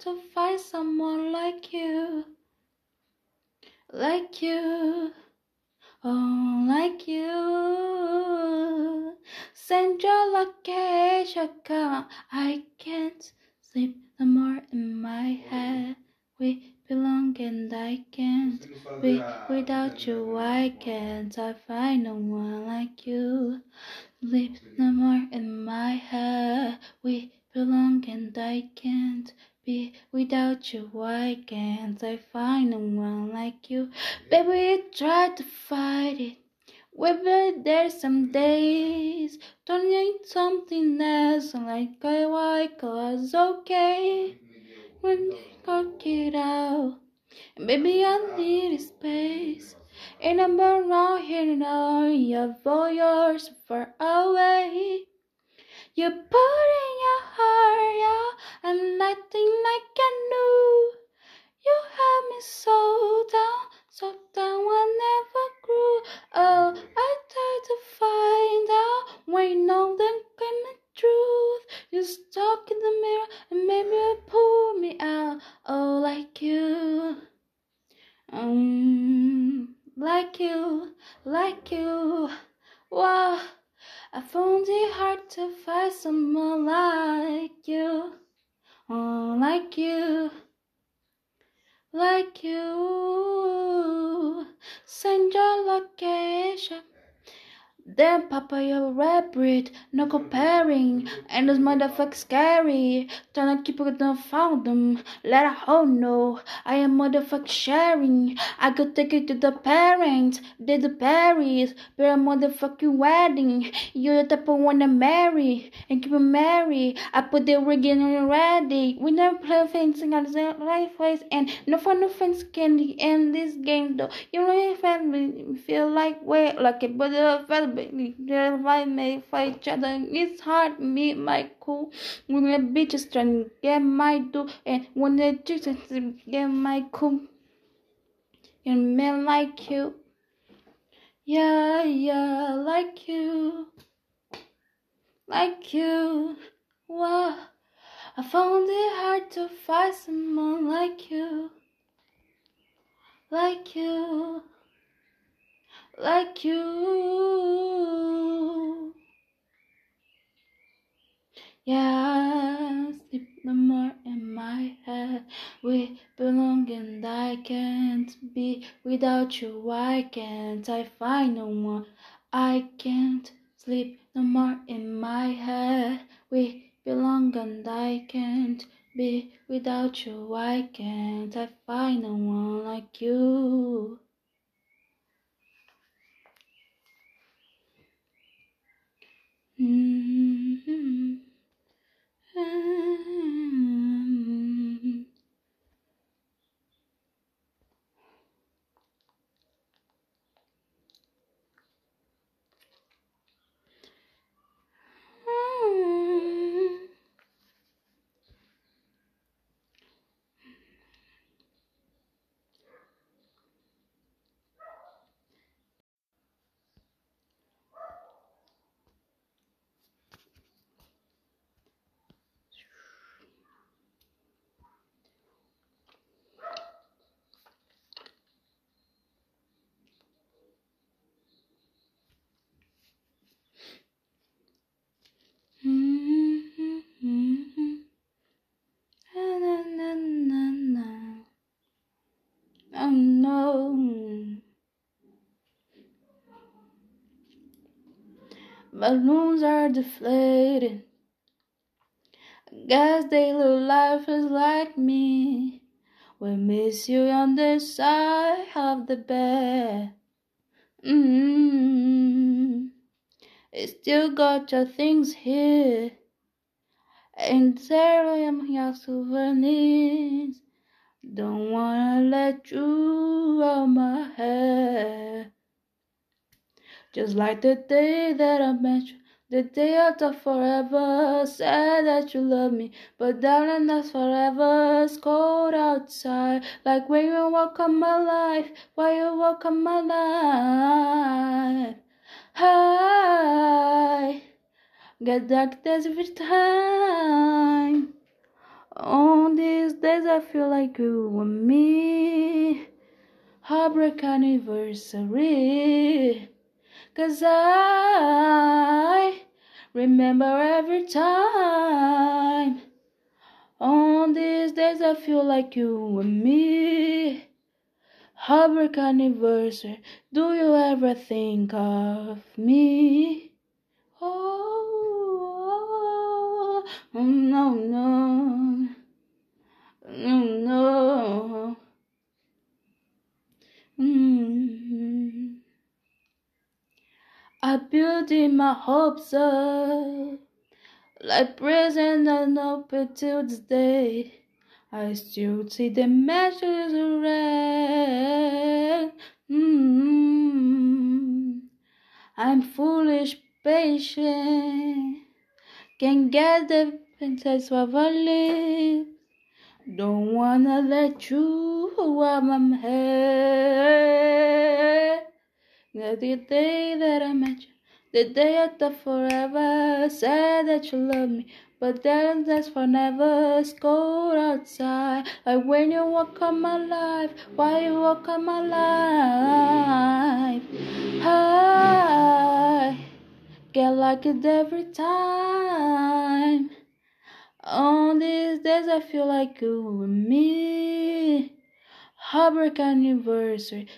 to find someone like you. Like you. Oh, like you. Send your location, oh, come. I can't sleep no more in my head. We belong and I can't be without you. I can't. I find no one like you. Sleep no more in my head. We belong and I can't be without you. I can't. I find no one like you. Baby, try to fight it. We'll be there some days. Don't need something else like a white class, okay? When they got it out, baby, I need space. And I'm around here now, your voice far away. You're putting your out, and nothing I knew. You had me so down, so down I never grew. Oh, I tried to find out when you know the kind of truth. You stuck in the mirror and maybe pull me out. Oh, like you, um, like you, like you. Wow, I found it hard to find someone like you. Oh, like you like you. Send your location. Then Papa, you're a rabbit, no comparing, and this motherfucker scary. Trying to keep it down, found them. Let a hoe know I am motherfucker sharing. I could take it to the parents, they the Paris, but a motherfucking wedding. You're the type of to marry and keep it married. I put the ring in ready. We never play fencing on the place, and no fun, no fence can end this game though. You know, if I feel like wait, like a brother, father fight may fight each other. It's hard meet my cool when the bitches trying to get my do and when the chicks get my cool. And men like you. Yeah, yeah, like you. Like you. Wow. I found it hard to find someone like you. Like you like you. Yeah, sleep no more in my head. We belong and I can't be without you. Why can't I find no one? I can't sleep no more in my head. We belong and I can't be without you. Why can't I find no one like you? Mm-hmm. Mm-hmm. Mm-hmm. Mm-hmm. Na, na, na, na, na. Oh no. Balloons are deflated. Guess daily life is like me. We miss you on the side of the bed. Mm-hmm. You still got your things here. And there I am your souvenirs. Don't wanna let you out my head. Just like the day that I met you, the day after forever. Said that you love me, but darling, that's forever. It's cold outside, like when you walk on my life. Why you walk on my life? Hi, get dark days every time. On these days I feel like you and me. Heartbreak anniversary. Cause I remember every time. On these days I feel like you and me. Heartbreak anniversary. Do you ever think of me? Oh, oh, oh. Mm, no, no, no, no. Mm. Built my hopes up, like prison and open till this day. I still see the of red. Mm. I'm foolish, patient, can't get the princess of a lips. Don't wanna let you out my head. The day that I met you, the day I thought forever, said that you love me, but then that's for never. It's cold outside, like when you walk on my life. Why you walk on my life? I get like it every time. On these days, I feel like you and me. Heartbreak anniversary.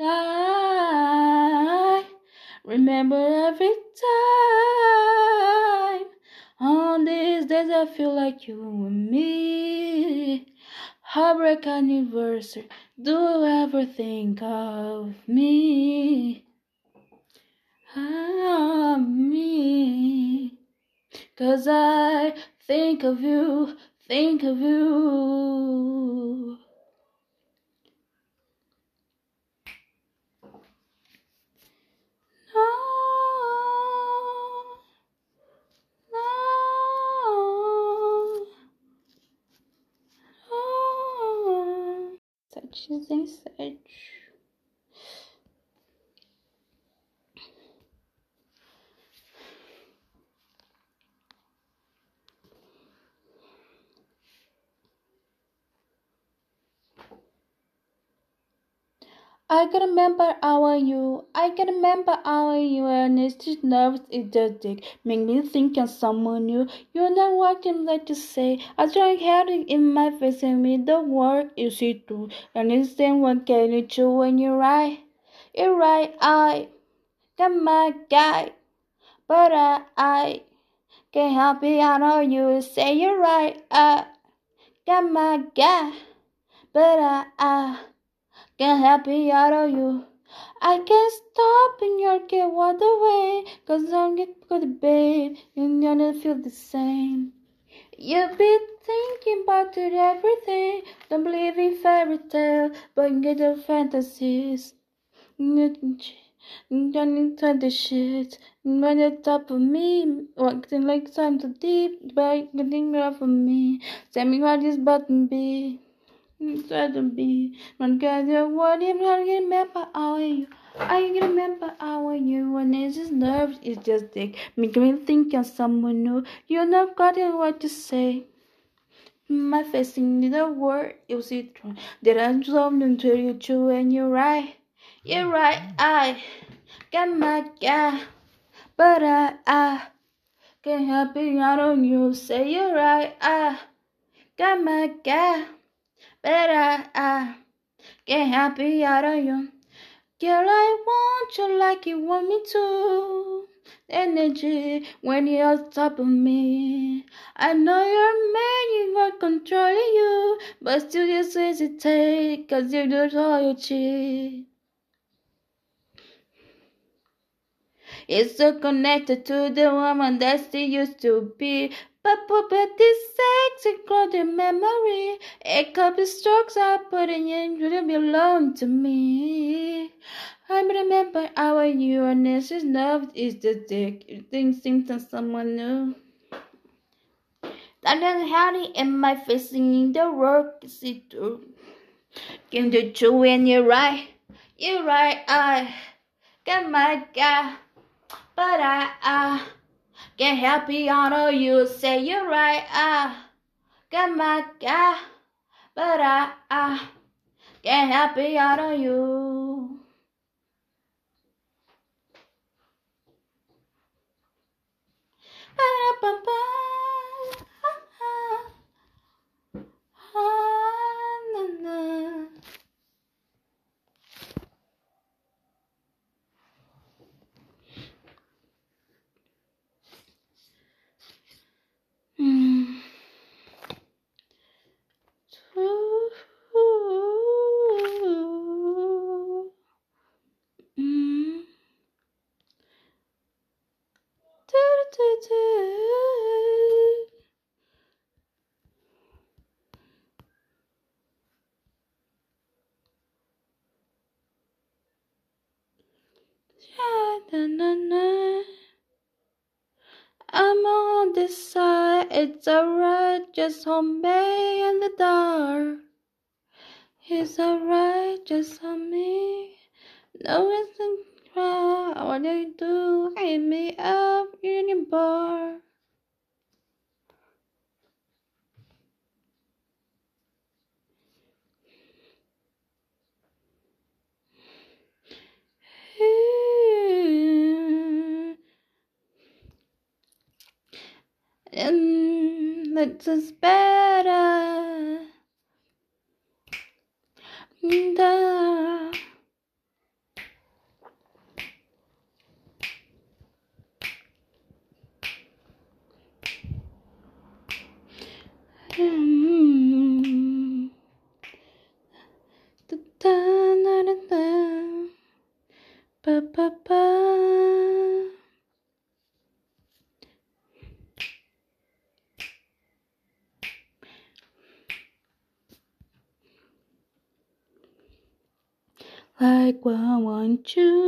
I remember every time. On these days, I feel like you and me. Heartbreak anniversary. Do you ever think of me? Of me. Cause I think of you, think of you. dezessete. I can remember our you. I can remember our you just nerves dig. Make me think of someone new. You're not watching like to say. I try having in my face and me the word you see through. And then what can you chew when you're right. You're right, I got my guy. But I, I can't help it, I know you say you're right. I got my guy. But I, I can't help it out of you. I can't stop and you can't walk away. Cause I'm good, babe. You're gonna feel the same. You've been thinking about it everything. Don't believe in fairy tale, but get the fantasies. Running to the shit, right on top of me, walking like time too deep, but getting off of me. Tell me what this button be. Inside to be, man, cause you're what if I can remember how you. I can remember how you when it's just nerves, it's just thick. Making me think of someone new. You're not getting what to say. My facing in the word, you see through. That I'm something to you too, and you're right. You're right, I got my guy, but I, I can't help it out on you. Say you're right, I got my guy, but uh, I, I help it out of you. Girl, I want you like you want me to. Energy when you're on top of me. I know you're man, you are controlling you, but still you hesitate, cause you do all your cheat. It's so connected to the woman that she used to be. But this sexy clouded memory. A couple strokes I put in you to belong to me. I remember and this is love is the dick. You think seems to someone new. And then Harry in my face singing the work see through. Give the true and you're right. You're right, I got my guy. But I, I Help it, I know you say you're right. Ah, got my guy, but I, I can't help it, I know you. Ba-da-ba-ba. Ah-na-na. Mm. Mm. Do-do-do-do. Sha-na-na-na. I'm on this side, it's alright, just hold me in the dark. It's alright, just hold me. No reason to cry, what do you do? Hit me up in your bar. And that's just better. Da. Mm. Da, Like I want you.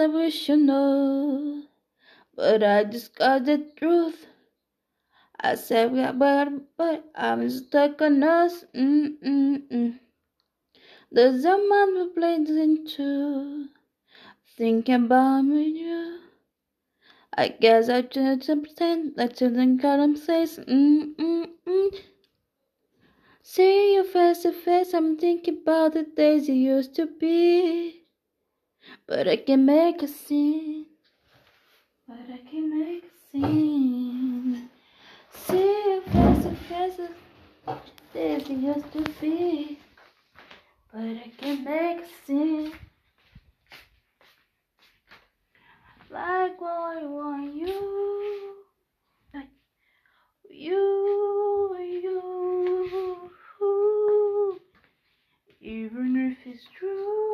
I wish you know, but I just got the truth. I said, yeah, but, but I'm stuck on us. Mm-mm-mm. There's a man who plays into thinking about me, you. I guess I just pretend that you think I'm safe. Mm-mm-mm. See you face to face, I'm thinking about the days you used to be. But I can make a scene. But I can make a scene. See you face to face, you used to be. But I can make a scene. Like what I want you. Like you, you. Even if it's true.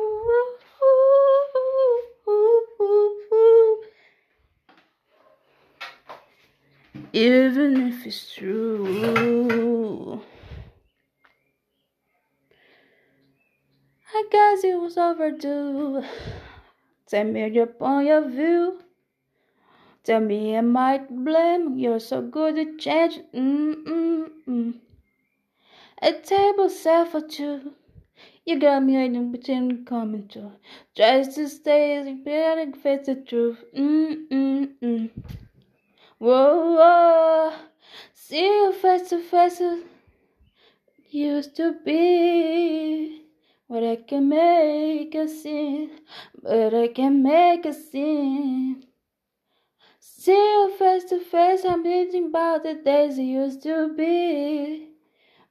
Even if it's true. I guess it was overdue. Tell me your point of view. Tell me I to blame? You're so good at change. Mm-mm-mm. A table set for two. You got me hiding between coming to. Tries to stay as better face the truth. Mm-mm-mm. Whoa, whoa. See you face to face. Used to be. But I can make a scene. But I can make a scene. See you face to face. I'm thinking about the days it used to be.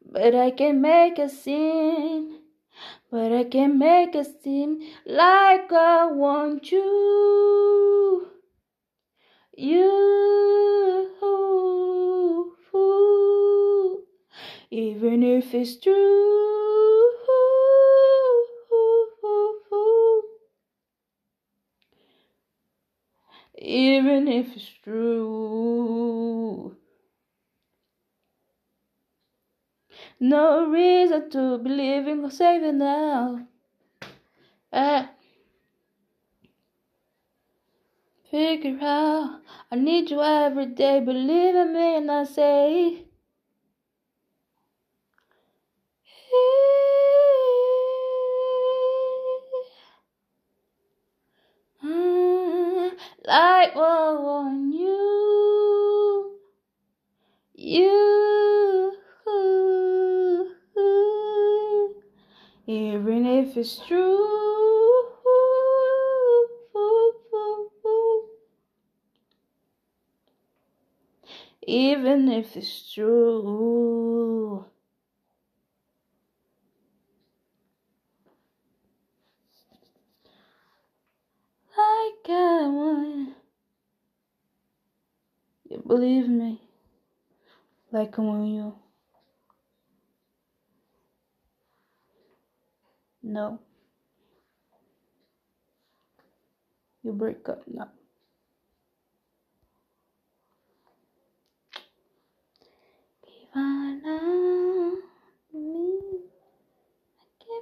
But I can make a scene. But I can make a scene like I want you. You. even if it's true. Even if it's true. No reason to believe in saving now. Uh, figure out I need you every day. Believe in me, and I say. Mm, like on you, you, even if it's true. Even if it's true. like I want. You believe me, like I want you. No. You break up now. Follow me.